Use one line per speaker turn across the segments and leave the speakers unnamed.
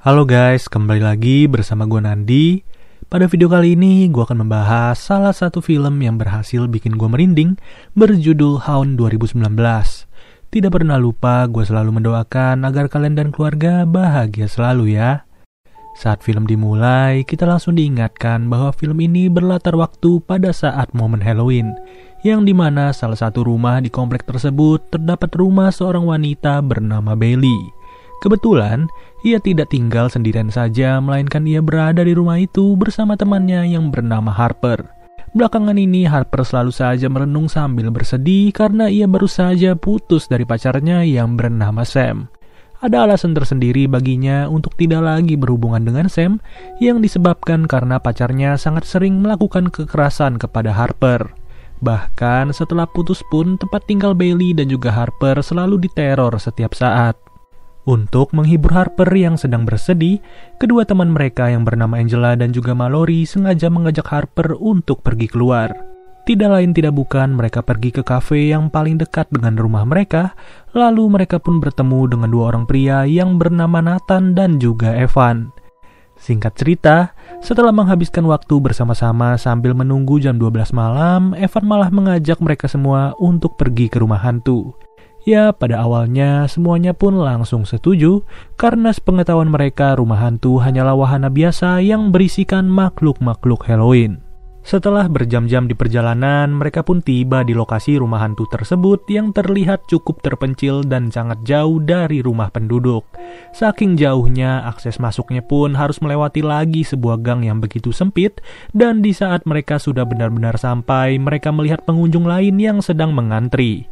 Halo guys, kembali lagi bersama gue Nandi. Pada video kali ini, gue akan membahas salah satu film yang berhasil bikin gue merinding berjudul Hound 2019. Tidak pernah lupa, gue selalu mendoakan agar kalian dan keluarga bahagia selalu ya. Saat film dimulai, kita langsung diingatkan bahwa film ini berlatar waktu pada saat momen Halloween, yang di mana salah satu rumah di komplek tersebut terdapat rumah seorang wanita bernama Bailey. Kebetulan, ia tidak tinggal sendirian saja, melainkan ia berada di rumah itu bersama temannya yang bernama Harper. Belakangan ini, Harper selalu saja merenung sambil bersedih karena ia baru saja putus dari pacarnya yang bernama Sam. Ada alasan tersendiri baginya untuk tidak lagi berhubungan dengan Sam, yang disebabkan karena pacarnya sangat sering melakukan kekerasan kepada Harper. Bahkan setelah putus pun, tempat tinggal Bailey dan juga Harper selalu diteror setiap saat. Untuk menghibur Harper yang sedang bersedih, kedua teman mereka yang bernama Angela dan juga Mallory sengaja mengajak Harper untuk pergi keluar. Tidak lain tidak bukan mereka pergi ke kafe yang paling dekat dengan rumah mereka, lalu mereka pun bertemu dengan dua orang pria yang bernama Nathan dan juga Evan. Singkat cerita, setelah menghabiskan waktu bersama-sama sambil menunggu jam 12 malam, Evan malah mengajak mereka semua untuk pergi ke rumah hantu. Ya, pada awalnya semuanya pun langsung setuju karena sepengetahuan mereka rumah hantu hanyalah wahana biasa yang berisikan makhluk-makhluk Halloween. Setelah berjam-jam di perjalanan, mereka pun tiba di lokasi rumah hantu tersebut yang terlihat cukup terpencil dan sangat jauh dari rumah penduduk. Saking jauhnya, akses masuknya pun harus melewati lagi sebuah gang yang begitu sempit, dan di saat mereka sudah benar-benar sampai, mereka melihat pengunjung lain yang sedang mengantri.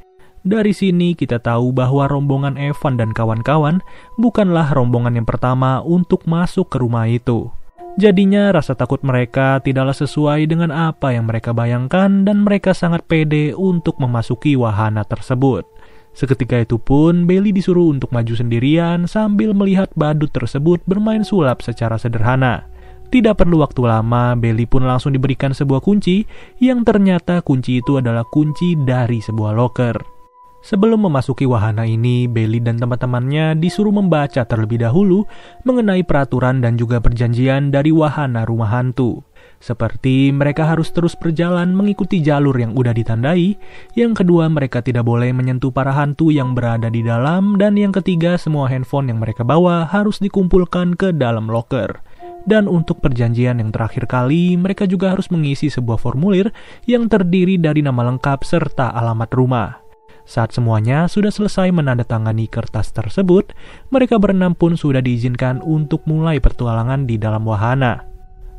Dari sini kita tahu bahwa rombongan Evan dan kawan-kawan bukanlah rombongan yang pertama untuk masuk ke rumah itu. Jadinya rasa takut mereka tidaklah sesuai dengan apa yang mereka bayangkan dan mereka sangat pede untuk memasuki wahana tersebut. Seketika itu pun Bailey disuruh untuk maju sendirian sambil melihat badut tersebut bermain sulap secara sederhana. Tidak perlu waktu lama, Bailey pun langsung diberikan sebuah kunci yang ternyata kunci itu adalah kunci dari sebuah loker. Sebelum memasuki wahana ini, Bailey dan teman-temannya disuruh membaca terlebih dahulu mengenai peraturan dan juga perjanjian dari wahana rumah hantu. Seperti mereka harus terus berjalan mengikuti jalur yang udah ditandai, yang kedua mereka tidak boleh menyentuh para hantu yang berada di dalam, dan yang ketiga semua handphone yang mereka bawa harus dikumpulkan ke dalam locker. Dan untuk perjanjian yang terakhir kali, mereka juga harus mengisi sebuah formulir yang terdiri dari nama lengkap serta alamat rumah. Saat semuanya sudah selesai menandatangani kertas tersebut, mereka berenam pun sudah diizinkan untuk mulai pertualangan di dalam wahana.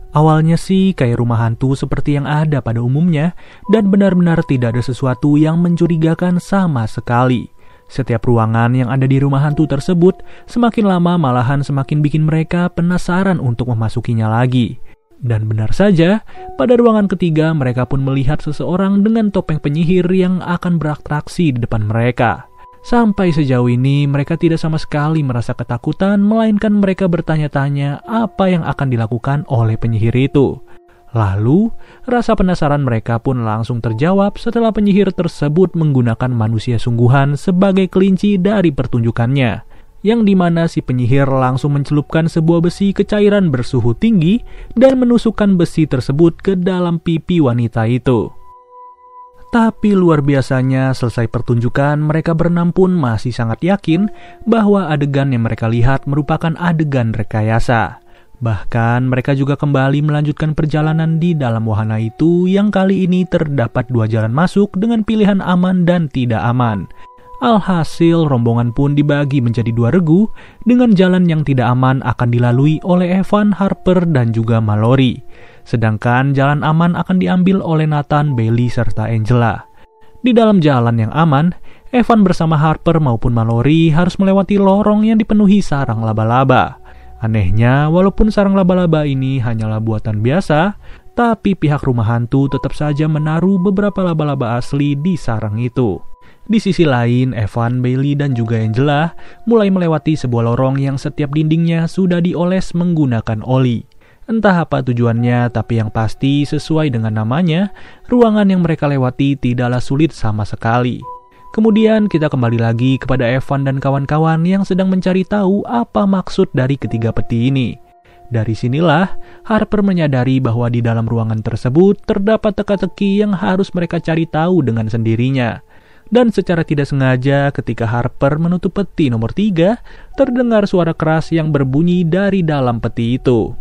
Awalnya sih kayak rumah hantu seperti yang ada pada umumnya, dan benar-benar tidak ada sesuatu yang mencurigakan sama sekali. Setiap ruangan yang ada di rumah hantu tersebut semakin lama malahan semakin bikin mereka penasaran untuk memasukinya lagi. Dan benar saja, pada ruangan ketiga mereka pun melihat seseorang dengan topeng penyihir yang akan beratraksi di depan mereka. Sampai sejauh ini mereka tidak sama sekali merasa ketakutan, melainkan mereka bertanya-tanya apa yang akan dilakukan oleh penyihir itu. Lalu, rasa penasaran mereka pun langsung terjawab setelah penyihir tersebut menggunakan manusia sungguhan sebagai kelinci dari pertunjukannya yang di mana si penyihir langsung mencelupkan sebuah besi ke cairan bersuhu tinggi dan menusukkan besi tersebut ke dalam pipi wanita itu. Tapi luar biasanya selesai pertunjukan mereka berenam pun masih sangat yakin bahwa adegan yang mereka lihat merupakan adegan rekayasa. Bahkan mereka juga kembali melanjutkan perjalanan di dalam wahana itu yang kali ini terdapat dua jalan masuk dengan pilihan aman dan tidak aman Alhasil, rombongan pun dibagi menjadi dua regu dengan jalan yang tidak aman akan dilalui oleh Evan, Harper, dan juga Mallory. Sedangkan jalan aman akan diambil oleh Nathan, Bailey, serta Angela. Di dalam jalan yang aman, Evan bersama Harper maupun Mallory harus melewati lorong yang dipenuhi sarang laba-laba. Anehnya, walaupun sarang laba-laba ini hanyalah buatan biasa, tapi pihak rumah hantu tetap saja menaruh beberapa laba-laba asli di sarang itu. Di sisi lain, Evan, Bailey, dan juga Angela mulai melewati sebuah lorong yang setiap dindingnya sudah dioles menggunakan oli. Entah apa tujuannya, tapi yang pasti sesuai dengan namanya, ruangan yang mereka lewati tidaklah sulit sama sekali. Kemudian kita kembali lagi kepada Evan dan kawan-kawan yang sedang mencari tahu apa maksud dari ketiga peti ini. Dari sinilah Harper menyadari bahwa di dalam ruangan tersebut terdapat teka-teki yang harus mereka cari tahu dengan sendirinya. Dan secara tidak sengaja ketika Harper menutup peti nomor tiga, terdengar suara keras yang berbunyi dari dalam peti itu.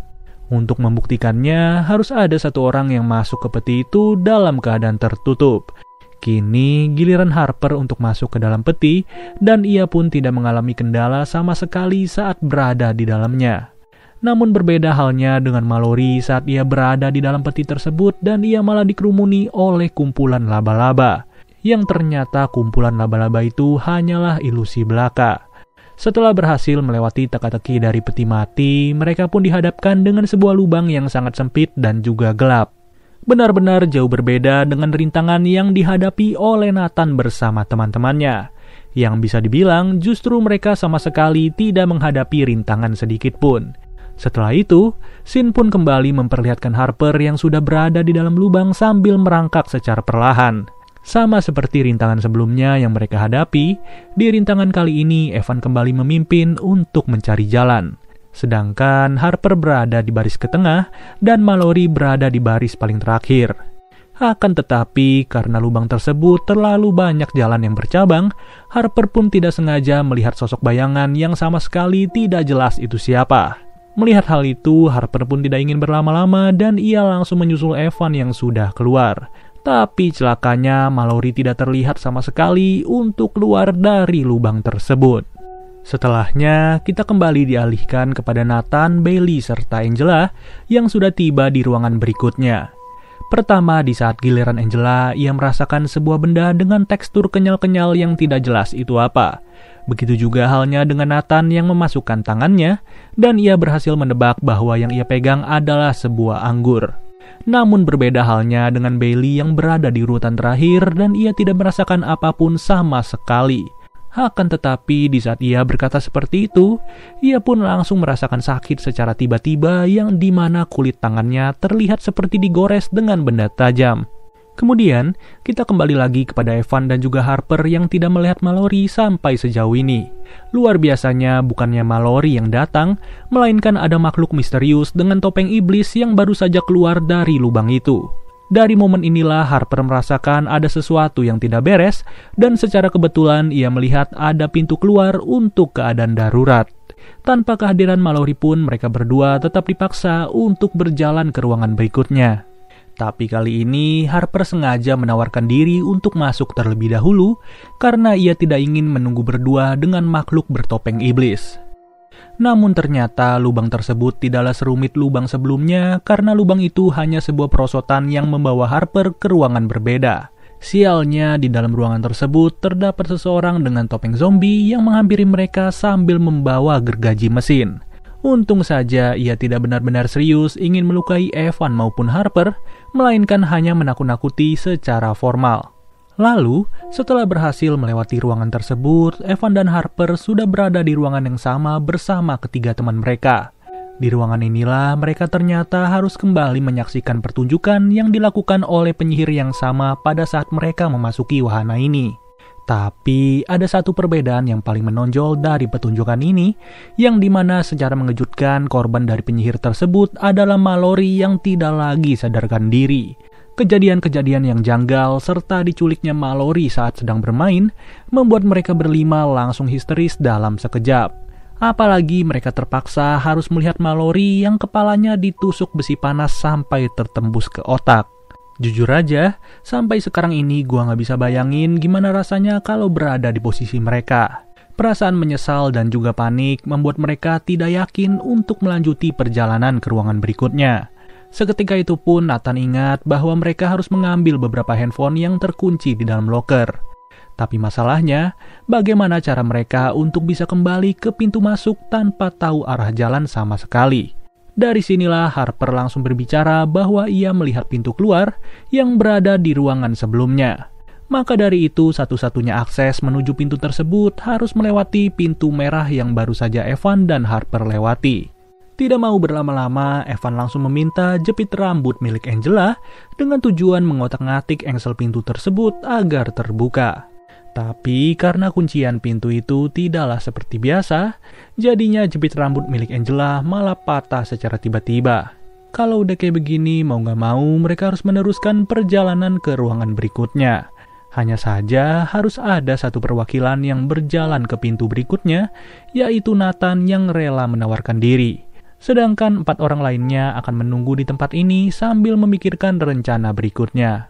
Untuk membuktikannya, harus ada satu orang yang masuk ke peti itu dalam keadaan tertutup. Kini giliran Harper untuk masuk ke dalam peti dan ia pun tidak mengalami kendala sama sekali saat berada di dalamnya. Namun berbeda halnya dengan Mallory saat ia berada di dalam peti tersebut dan ia malah dikerumuni oleh kumpulan laba-laba. Yang ternyata kumpulan laba-laba itu hanyalah ilusi belaka. Setelah berhasil melewati teka-teki dari peti mati, mereka pun dihadapkan dengan sebuah lubang yang sangat sempit dan juga gelap benar-benar jauh berbeda dengan rintangan yang dihadapi oleh Nathan bersama teman-temannya. Yang bisa dibilang justru mereka sama sekali tidak menghadapi rintangan sedikit pun. Setelah itu, Sin pun kembali memperlihatkan Harper yang sudah berada di dalam lubang sambil merangkak secara perlahan. Sama seperti rintangan sebelumnya yang mereka hadapi, di rintangan kali ini Evan kembali memimpin untuk mencari jalan. Sedangkan Harper berada di baris ke tengah dan Mallory berada di baris paling terakhir. Akan tetapi, karena lubang tersebut terlalu banyak jalan yang bercabang, Harper pun tidak sengaja melihat sosok bayangan yang sama sekali tidak jelas itu siapa. Melihat hal itu, Harper pun tidak ingin berlama-lama dan ia langsung menyusul Evan yang sudah keluar. Tapi celakanya, Mallory tidak terlihat sama sekali untuk keluar dari lubang tersebut. Setelahnya, kita kembali dialihkan kepada Nathan, Bailey, serta Angela yang sudah tiba di ruangan berikutnya. Pertama, di saat giliran Angela, ia merasakan sebuah benda dengan tekstur kenyal-kenyal yang tidak jelas itu apa. Begitu juga halnya dengan Nathan yang memasukkan tangannya, dan ia berhasil menebak bahwa yang ia pegang adalah sebuah anggur. Namun berbeda halnya dengan Bailey yang berada di urutan terakhir dan ia tidak merasakan apa pun sama sekali. Akan tetapi di saat ia berkata seperti itu, ia pun langsung merasakan sakit secara tiba-tiba yang di mana kulit tangannya terlihat seperti digores dengan benda tajam. Kemudian, kita kembali lagi kepada Evan dan juga Harper yang tidak melihat Mallory sampai sejauh ini. Luar biasanya bukannya Mallory yang datang, melainkan ada makhluk misterius dengan topeng iblis yang baru saja keluar dari lubang itu. Dari momen inilah Harper merasakan ada sesuatu yang tidak beres dan secara kebetulan ia melihat ada pintu keluar untuk keadaan darurat. Tanpa kehadiran Mallory pun mereka berdua tetap dipaksa untuk berjalan ke ruangan berikutnya. Tapi kali ini Harper sengaja menawarkan diri untuk masuk terlebih dahulu karena ia tidak ingin menunggu berdua dengan makhluk bertopeng iblis. Namun ternyata lubang tersebut tidaklah serumit lubang sebelumnya karena lubang itu hanya sebuah perosotan yang membawa Harper ke ruangan berbeda. Sialnya di dalam ruangan tersebut terdapat seseorang dengan topeng zombie yang menghampiri mereka sambil membawa gergaji mesin. Untung saja ia tidak benar-benar serius ingin melukai Evan maupun Harper, melainkan hanya menakut-nakuti secara formal. Lalu, setelah berhasil melewati ruangan tersebut, Evan dan Harper sudah berada di ruangan yang sama bersama ketiga teman mereka. Di ruangan inilah mereka ternyata harus kembali menyaksikan pertunjukan yang dilakukan oleh penyihir yang sama pada saat mereka memasuki wahana ini. Tapi ada satu perbedaan yang paling menonjol dari pertunjukan ini, yang di mana secara mengejutkan korban dari penyihir tersebut adalah Mallory yang tidak lagi sadarkan diri. Kejadian-kejadian yang janggal serta diculiknya Mallory saat sedang bermain membuat mereka berlima langsung histeris dalam sekejap. Apalagi mereka terpaksa harus melihat Mallory yang kepalanya ditusuk besi panas sampai tertembus ke otak. Jujur aja, sampai sekarang ini gua nggak bisa bayangin gimana rasanya kalau berada di posisi mereka. Perasaan menyesal dan juga panik membuat mereka tidak yakin untuk melanjuti perjalanan ke ruangan berikutnya. Seketika itu pun Nathan ingat bahwa mereka harus mengambil beberapa handphone yang terkunci di dalam locker. Tapi masalahnya, bagaimana cara mereka untuk bisa kembali ke pintu masuk tanpa tahu arah jalan sama sekali? Dari sinilah Harper langsung berbicara bahwa ia melihat pintu keluar yang berada di ruangan sebelumnya. Maka dari itu, satu-satunya akses menuju pintu tersebut harus melewati pintu merah yang baru saja Evan dan Harper lewati. Tidak mau berlama-lama, Evan langsung meminta jepit rambut milik Angela dengan tujuan mengotak-ngatik engsel pintu tersebut agar terbuka. Tapi karena kuncian pintu itu tidaklah seperti biasa, jadinya jepit rambut milik Angela malah patah secara tiba-tiba. Kalau udah kayak begini, mau gak mau mereka harus meneruskan perjalanan ke ruangan berikutnya. Hanya saja harus ada satu perwakilan yang berjalan ke pintu berikutnya, yaitu Nathan yang rela menawarkan diri. Sedangkan empat orang lainnya akan menunggu di tempat ini sambil memikirkan rencana berikutnya.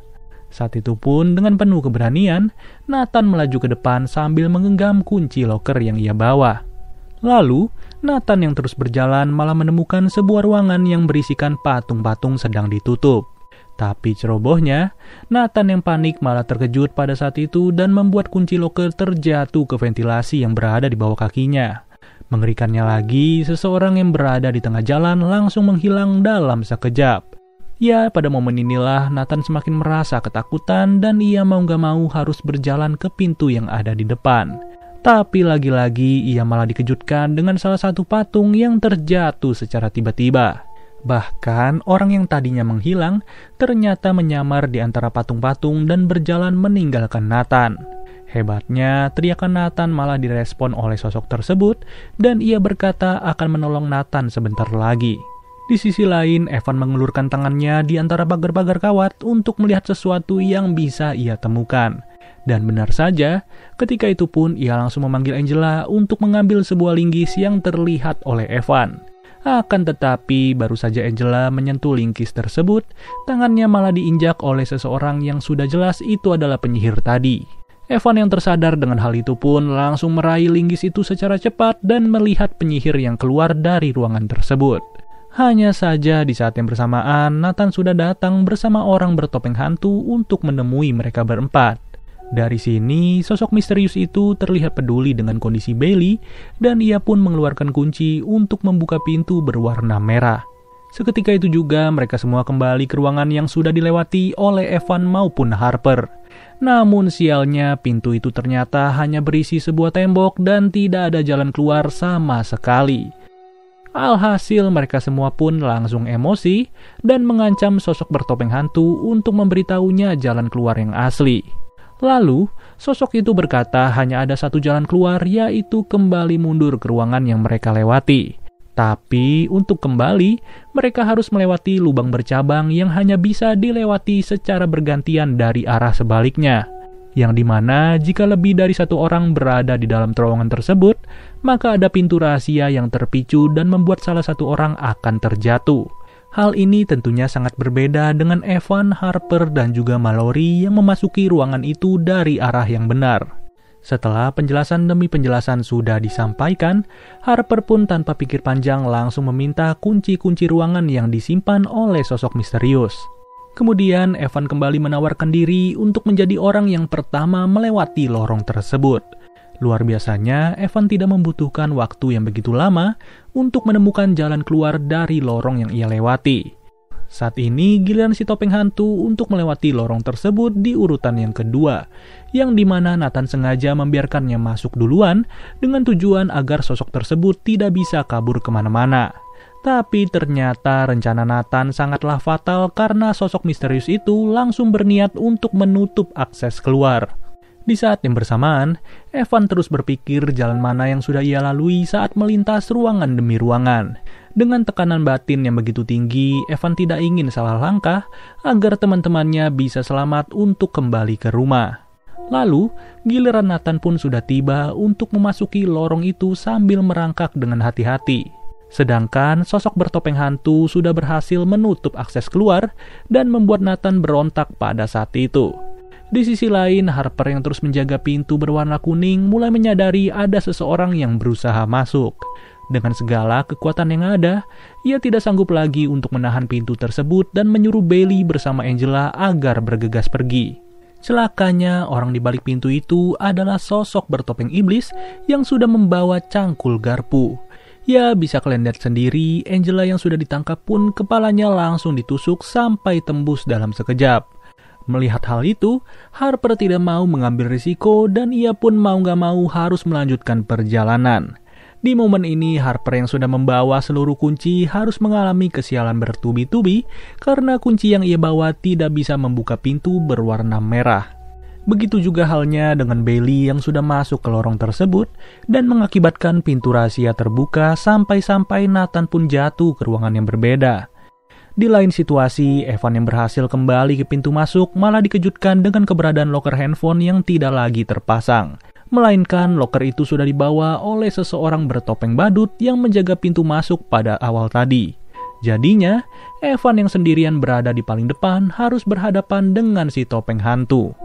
Saat itu pun dengan penuh keberanian, Nathan melaju ke depan sambil menggenggam kunci loker yang ia bawa. Lalu, Nathan yang terus berjalan malah menemukan sebuah ruangan yang berisikan patung-patung sedang ditutup. Tapi cerobohnya, Nathan yang panik malah terkejut pada saat itu dan membuat kunci loker terjatuh ke ventilasi yang berada di bawah kakinya. Mengerikannya lagi, seseorang yang berada di tengah jalan langsung menghilang dalam sekejap. Ya, pada momen inilah Nathan semakin merasa ketakutan dan ia mau gak mau harus berjalan ke pintu yang ada di depan. Tapi lagi-lagi ia malah dikejutkan dengan salah satu patung yang terjatuh secara tiba-tiba. Bahkan orang yang tadinya menghilang ternyata menyamar di antara patung-patung dan berjalan meninggalkan Nathan. Hebatnya, teriakan Nathan malah direspon oleh sosok tersebut dan ia berkata akan menolong Nathan sebentar lagi. Di sisi lain, Evan mengulurkan tangannya di antara pagar-pagar kawat untuk melihat sesuatu yang bisa ia temukan. Dan benar saja, ketika itu pun ia langsung memanggil Angela untuk mengambil sebuah linggis yang terlihat oleh Evan. Akan tetapi, baru saja Angela menyentuh linggis tersebut, tangannya malah diinjak oleh seseorang yang sudah jelas itu adalah penyihir tadi. Evan yang tersadar dengan hal itu pun langsung meraih linggis itu secara cepat dan melihat penyihir yang keluar dari ruangan tersebut. Hanya saja di saat yang bersamaan, Nathan sudah datang bersama orang bertopeng hantu untuk menemui mereka berempat. Dari sini, sosok misterius itu terlihat peduli dengan kondisi Bailey dan ia pun mengeluarkan kunci untuk membuka pintu berwarna merah. Seketika itu juga mereka semua kembali ke ruangan yang sudah dilewati oleh Evan maupun Harper. Namun sialnya pintu itu ternyata hanya berisi sebuah tembok dan tidak ada jalan keluar sama sekali. Alhasil mereka semua pun langsung emosi dan mengancam sosok bertopeng hantu untuk memberitahunya jalan keluar yang asli. Lalu, sosok itu berkata hanya ada satu jalan keluar yaitu kembali mundur ke ruangan yang mereka lewati. Tapi untuk kembali, mereka harus melewati lubang bercabang yang hanya bisa dilewati secara bergantian dari arah sebaliknya yang di mana jika lebih dari satu orang berada di dalam terowongan tersebut, maka ada pintu rahasia yang terpicu dan membuat salah satu orang akan terjatuh. Hal ini tentunya sangat berbeda dengan Evan, Harper, dan juga Mallory yang memasuki ruangan itu dari arah yang benar. Setelah penjelasan demi penjelasan sudah disampaikan, Harper pun tanpa pikir panjang langsung meminta kunci-kunci ruangan yang disimpan oleh sosok misterius. Kemudian Evan kembali menawarkan diri untuk menjadi orang yang pertama melewati lorong tersebut. Luar biasanya, Evan tidak membutuhkan waktu yang begitu lama untuk menemukan jalan keluar dari lorong yang ia lewati. Saat ini giliran si topeng hantu untuk melewati lorong tersebut di urutan yang kedua, yang di mana Nathan sengaja membiarkannya masuk duluan dengan tujuan agar sosok tersebut tidak bisa kabur ke mana-mana. Tapi ternyata rencana Nathan sangatlah fatal karena sosok misterius itu langsung berniat untuk menutup akses keluar. Di saat yang bersamaan, Evan terus berpikir jalan mana yang sudah ia lalui saat melintas ruangan demi ruangan. Dengan tekanan batin yang begitu tinggi, Evan tidak ingin salah langkah agar teman-temannya bisa selamat untuk kembali ke rumah. Lalu, giliran Nathan pun sudah tiba untuk memasuki lorong itu sambil merangkak dengan hati-hati. Sedangkan sosok bertopeng hantu sudah berhasil menutup akses keluar dan membuat Nathan berontak pada saat itu. Di sisi lain, Harper yang terus menjaga pintu berwarna kuning mulai menyadari ada seseorang yang berusaha masuk. Dengan segala kekuatan yang ada, ia tidak sanggup lagi untuk menahan pintu tersebut dan menyuruh Bailey bersama Angela agar bergegas pergi. Celakanya, orang di balik pintu itu adalah sosok bertopeng iblis yang sudah membawa cangkul garpu. Ya, bisa kalian lihat sendiri, Angela yang sudah ditangkap pun kepalanya langsung ditusuk sampai tembus dalam sekejap. Melihat hal itu, Harper tidak mau mengambil risiko dan ia pun mau gak mau harus melanjutkan perjalanan. Di momen ini, Harper yang sudah membawa seluruh kunci harus mengalami kesialan bertubi-tubi karena kunci yang ia bawa tidak bisa membuka pintu berwarna merah. Begitu juga halnya dengan Bailey yang sudah masuk ke lorong tersebut dan mengakibatkan pintu rahasia terbuka sampai-sampai Nathan pun jatuh ke ruangan yang berbeda. Di lain situasi, Evan yang berhasil kembali ke pintu masuk malah dikejutkan dengan keberadaan loker handphone yang tidak lagi terpasang. Melainkan loker itu sudah dibawa oleh seseorang bertopeng badut yang menjaga pintu masuk pada awal tadi. Jadinya, Evan yang sendirian berada di paling depan harus berhadapan dengan si topeng hantu.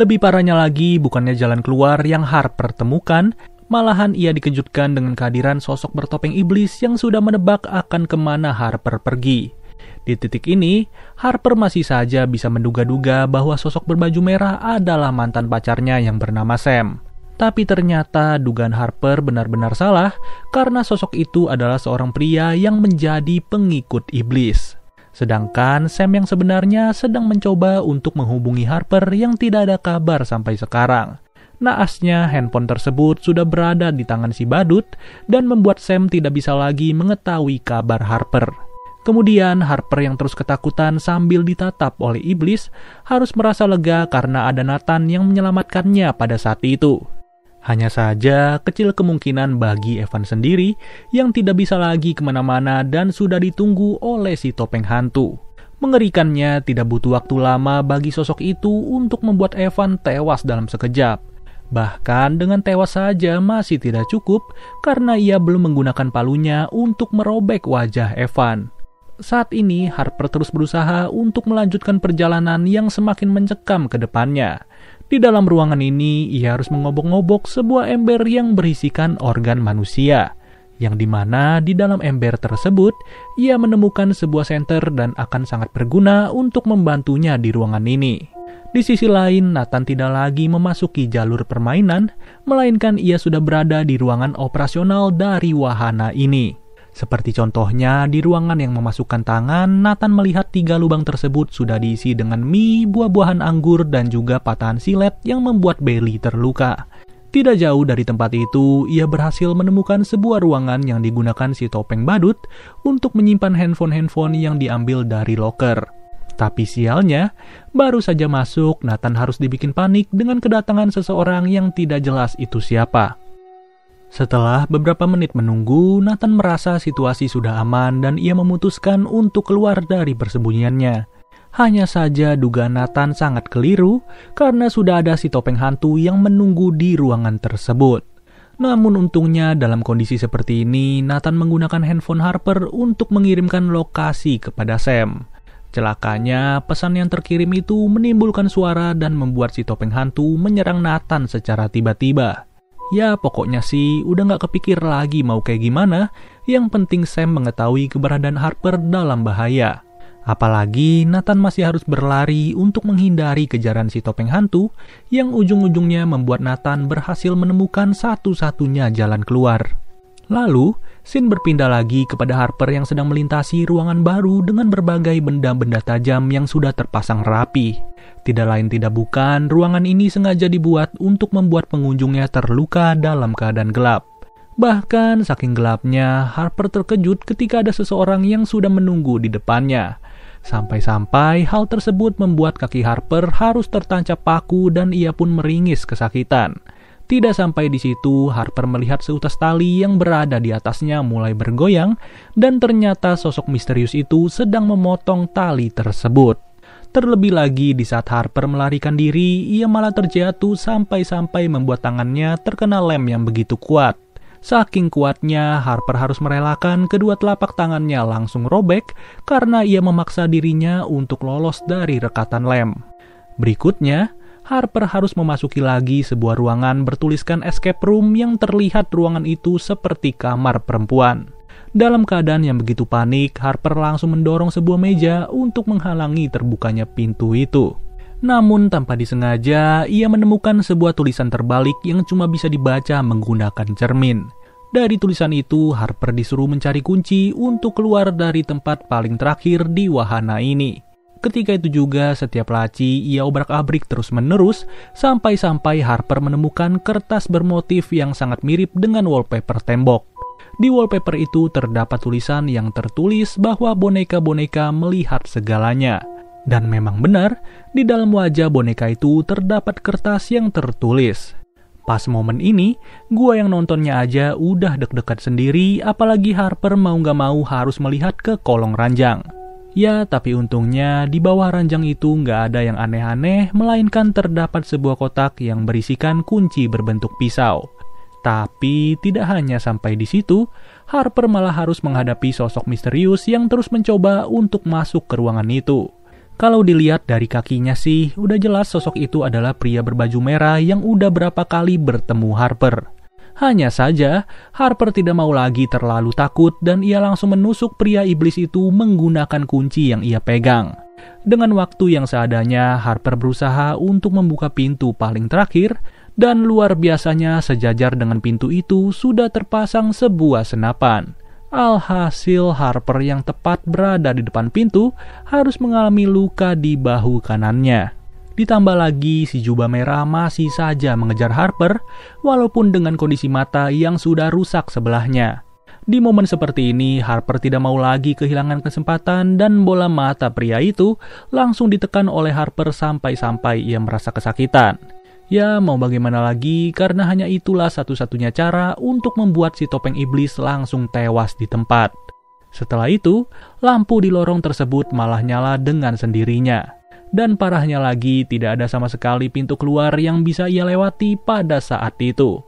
Lebih parahnya lagi, bukannya jalan keluar yang Harper temukan, malahan ia dikejutkan dengan kehadiran sosok bertopeng iblis yang sudah menebak akan ke mana Harper pergi. Di titik ini, Harper masih saja bisa menduga-duga bahwa sosok berbaju merah adalah mantan pacarnya yang bernama Sam. Tapi ternyata dugaan Harper benar-benar salah karena sosok itu adalah seorang pria yang menjadi pengikut iblis. Sedangkan Sam yang sebenarnya sedang mencoba untuk menghubungi Harper yang tidak ada kabar sampai sekarang. Naasnya, handphone tersebut sudah berada di tangan si badut dan membuat Sam tidak bisa lagi mengetahui kabar Harper. Kemudian Harper yang terus ketakutan sambil ditatap oleh iblis harus merasa lega karena ada Nathan yang menyelamatkannya pada saat itu. Hanya saja, kecil kemungkinan bagi Evan sendiri yang tidak bisa lagi ke mana-mana dan sudah ditunggu oleh si topeng hantu. Mengerikannya, tidak butuh waktu lama bagi sosok itu untuk membuat Evan tewas dalam sekejap. Bahkan dengan tewas saja masih tidak cukup karena ia belum menggunakan palunya untuk merobek wajah Evan. Saat ini, Harper terus berusaha untuk melanjutkan perjalanan yang semakin mencekam ke depannya. Di dalam ruangan ini, ia harus mengobok-ngobok sebuah ember yang berisikan organ manusia, yang di mana di dalam ember tersebut, ia menemukan sebuah senter dan akan sangat berguna untuk membantunya di ruangan ini. Di sisi lain, Nathan tidak lagi memasuki jalur permainan, melainkan ia sudah berada di ruangan operasional dari wahana ini. Seperti contohnya di ruangan yang memasukkan tangan, Nathan melihat tiga lubang tersebut sudah diisi dengan mie, buah-buahan anggur, dan juga patahan silet yang membuat Bailey terluka. Tidak jauh dari tempat itu, ia berhasil menemukan sebuah ruangan yang digunakan si topeng badut untuk menyimpan handphone-handphone yang diambil dari locker. Tapi sialnya, baru saja masuk, Nathan harus dibikin panik dengan kedatangan seseorang yang tidak jelas itu siapa. Setelah beberapa menit menunggu, Nathan merasa situasi sudah aman dan ia memutuskan untuk keluar dari persembunyiannya. Hanya saja dugaan Nathan sangat keliru karena sudah ada si topeng hantu yang menunggu di ruangan tersebut. Namun untungnya dalam kondisi seperti ini, Nathan menggunakan handphone Harper untuk mengirimkan lokasi kepada Sam. Celakanya, pesan yang terkirim itu menimbulkan suara dan membuat si topeng hantu menyerang Nathan secara tiba-tiba. Ya pokoknya sih udah gak kepikir lagi mau kayak gimana, yang penting Sam mengetahui keberadaan Harper dalam bahaya. Apalagi Nathan masih harus berlari untuk menghindari kejaran si topeng hantu yang ujung-ujungnya membuat Nathan berhasil menemukan satu-satunya jalan keluar. Lalu, Sin berpindah lagi kepada Harper yang sedang melintasi ruangan baru dengan berbagai benda-benda tajam yang sudah terpasang rapi. Tidak lain tidak bukan, ruangan ini sengaja dibuat untuk membuat pengunjungnya terluka dalam keadaan gelap. Bahkan saking gelapnya, Harper terkejut ketika ada seseorang yang sudah menunggu di depannya. Sampai-sampai hal tersebut membuat kaki Harper harus tertancap paku dan ia pun meringis kesakitan. Tidak sampai di situ, Harper melihat seutas tali yang berada di atasnya mulai bergoyang, dan ternyata sosok misterius itu sedang memotong tali tersebut. Terlebih lagi di saat Harper melarikan diri, ia malah terjatuh sampai-sampai membuat tangannya terkena lem yang begitu kuat. Saking kuatnya, Harper harus merelakan kedua telapak tangannya langsung robek karena ia memaksa dirinya untuk lolos dari rekatan lem. Berikutnya, Harper harus memasuki lagi sebuah ruangan bertuliskan escape room yang terlihat ruangan itu seperti kamar perempuan. Dalam keadaan yang begitu panik, Harper langsung mendorong sebuah meja untuk menghalangi terbukanya pintu itu. Namun tanpa disengaja, ia menemukan sebuah tulisan terbalik yang cuma bisa dibaca menggunakan cermin. Dari tulisan itu, Harper disuruh mencari kunci untuk keluar dari tempat paling terakhir di wahana ini. Ketika itu juga, setiap laci ia obrak-abrik terus-menerus, sampai-sampai Harper menemukan kertas bermotif yang sangat mirip dengan wallpaper tembok. Di wallpaper itu terdapat tulisan yang tertulis bahwa boneka-boneka melihat segalanya. Dan memang benar, di dalam wajah boneka itu terdapat kertas yang tertulis. Pas momen ini, gua yang nontonnya aja udah deg-degan sendiri, apalagi Harper mau gak mau harus melihat ke kolong ranjang. Ya, tapi untungnya di bawah ranjang itu nggak ada yang aneh-aneh, melainkan terdapat sebuah kotak yang berisikan kunci berbentuk pisau. Tapi tidak hanya sampai di situ, Harper malah harus menghadapi sosok misterius yang terus mencoba untuk masuk ke ruangan itu. Kalau dilihat dari kakinya sih, udah jelas sosok itu adalah pria berbaju merah yang udah berapa kali bertemu Harper. Hanya saja, Harper tidak mau lagi terlalu takut dan ia langsung menusuk pria iblis itu menggunakan kunci yang ia pegang. Dengan waktu yang seadanya, Harper berusaha untuk membuka pintu paling terakhir, dan luar biasanya sejajar dengan pintu itu sudah terpasang sebuah senapan. Alhasil Harper yang tepat berada di depan pintu harus mengalami luka di bahu kanannya. Ditambah lagi si jubah merah masih saja mengejar Harper walaupun dengan kondisi mata yang sudah rusak sebelahnya. Di momen seperti ini, Harper tidak mau lagi kehilangan kesempatan dan bola mata pria itu langsung ditekan oleh Harper sampai-sampai ia merasa kesakitan. Ya, mau bagaimana lagi, karena hanya itulah satu-satunya cara untuk membuat si topeng iblis langsung tewas di tempat. Setelah itu, lampu di lorong tersebut malah nyala dengan sendirinya. Dan parahnya lagi, tidak ada sama sekali pintu keluar yang bisa ia lewati pada saat itu.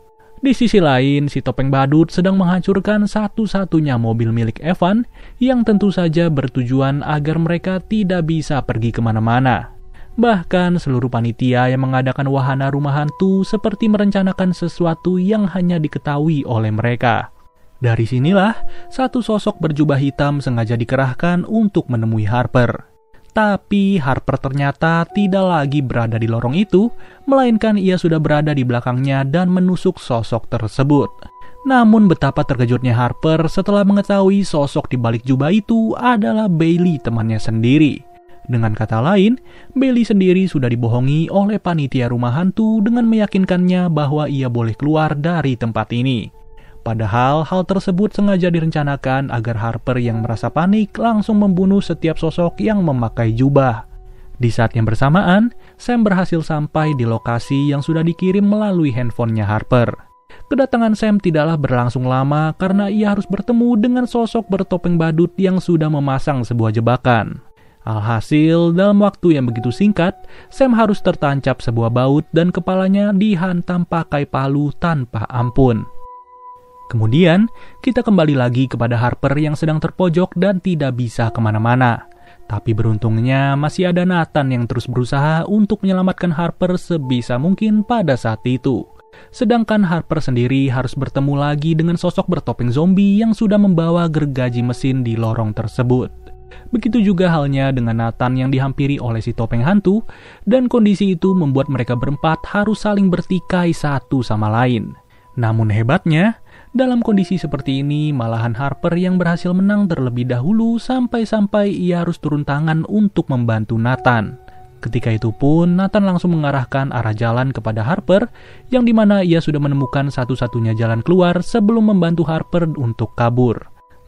Di sisi lain, si topeng badut sedang menghancurkan satu-satunya mobil milik Evan yang tentu saja bertujuan agar mereka tidak bisa pergi ke mana-mana. Bahkan seluruh panitia yang mengadakan wahana rumah hantu seperti merencanakan sesuatu yang hanya diketahui oleh mereka. Dari sinilah, satu sosok berjubah hitam sengaja dikerahkan untuk menemui Harper. Tapi Harper ternyata tidak lagi berada di lorong itu, melainkan ia sudah berada di belakangnya dan menusuk sosok tersebut. Namun betapa terkejutnya Harper setelah mengetahui sosok di balik jubah itu adalah Bailey temannya sendiri. Dengan kata lain, Bailey sendiri sudah dibohongi oleh panitia rumah hantu dengan meyakinkannya bahwa ia boleh keluar dari tempat ini. Padahal hal tersebut sengaja direncanakan agar Harper yang merasa panik langsung membunuh setiap sosok yang memakai jubah. Di saat yang bersamaan, Sam berhasil sampai di lokasi yang sudah dikirim melalui handphonenya Harper. Kedatangan Sam tidaklah berlangsung lama karena ia harus bertemu dengan sosok bertopeng badut yang sudah memasang sebuah jebakan. Alhasil, dalam waktu yang begitu singkat, Sam harus tertancap sebuah baut dan kepalanya dihantam pakai palu tanpa ampun. Kemudian, kita kembali lagi kepada Harper yang sedang terpojok dan tidak bisa ke mana-mana. Tapi beruntungnya masih ada Nathan yang terus berusaha untuk menyelamatkan Harper sebisa mungkin pada saat itu. Sedangkan Harper sendiri harus bertemu lagi dengan sosok bertopeng zombie yang sudah membawa gergaji mesin di lorong tersebut. Begitu juga halnya dengan Nathan yang dihampiri oleh si topeng hantu, dan kondisi itu membuat mereka berempat harus saling bertikai satu sama lain. Namun hebatnya, dalam kondisi seperti ini, malahan Harper yang berhasil menang terlebih dahulu sampai-sampai ia harus turun tangan untuk membantu Nathan. Ketika itu pun, Nathan langsung mengarahkan arah jalan kepada Harper, yang di mana ia sudah menemukan satu-satunya jalan keluar sebelum membantu Harper untuk kabur.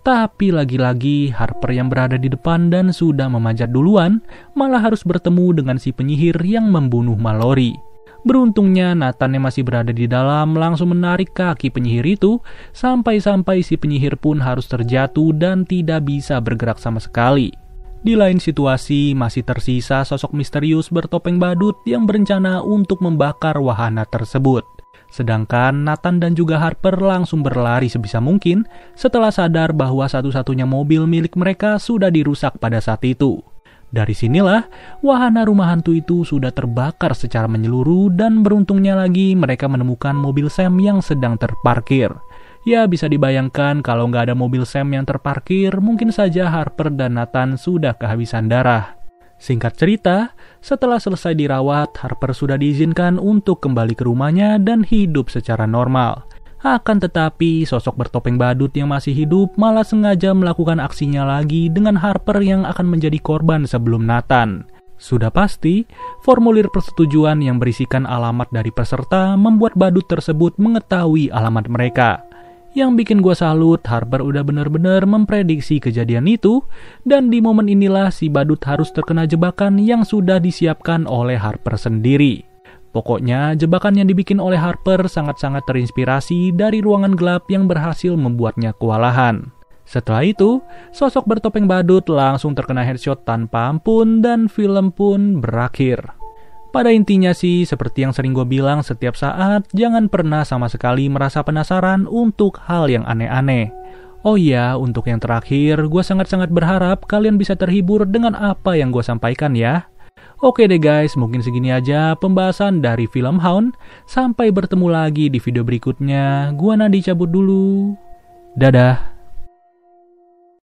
Tapi lagi-lagi Harper yang berada di depan dan sudah memanjat duluan malah harus bertemu dengan si penyihir yang membunuh Mallory. Beruntungnya Nathan yang masih berada di dalam langsung menarik kaki penyihir itu sampai-sampai si penyihir pun harus terjatuh dan tidak bisa bergerak sama sekali. Di lain situasi masih tersisa sosok misterius bertopeng badut yang berencana untuk membakar wahana tersebut. Sedangkan Nathan dan juga Harper langsung berlari sebisa mungkin setelah sadar bahwa satu-satunya mobil milik mereka sudah dirusak pada saat itu. Dari sinilah, wahana rumah hantu itu sudah terbakar secara menyeluruh dan beruntungnya lagi mereka menemukan mobil Sam yang sedang terparkir. Ya bisa dibayangkan kalau nggak ada mobil Sam yang terparkir, mungkin saja Harper dan Nathan sudah kehabisan darah. Singkat cerita, setelah selesai dirawat, Harper sudah diizinkan untuk kembali ke rumahnya dan hidup secara normal. Akan tetapi, sosok bertopeng badut yang masih hidup malah sengaja melakukan aksinya lagi dengan Harper yang akan menjadi korban sebelum Nathan. Sudah pasti, formulir persetujuan yang berisikan alamat dari peserta membuat badut tersebut mengetahui alamat mereka. Yang bikin gue salut, Harper udah bener-bener memprediksi kejadian itu, dan di momen inilah si badut harus terkena jebakan yang sudah disiapkan oleh Harper sendiri. Pokoknya, jebakan yang dibikin oleh Harper sangat-sangat terinspirasi dari ruangan gelap yang berhasil membuatnya kewalahan. Setelah itu, sosok bertopeng badut langsung terkena headshot tanpa ampun dan film pun berakhir. Pada intinya sih, seperti yang sering gue bilang setiap saat, jangan pernah sama sekali merasa penasaran untuk hal yang aneh-aneh. Oh iya, untuk yang terakhir, gue sangat-sangat berharap kalian bisa terhibur dengan apa yang gue sampaikan ya. Oke deh guys, mungkin segini aja pembahasan dari film Hound. Sampai bertemu lagi di video berikutnya. Gue Nadi cabut dulu. Dadah.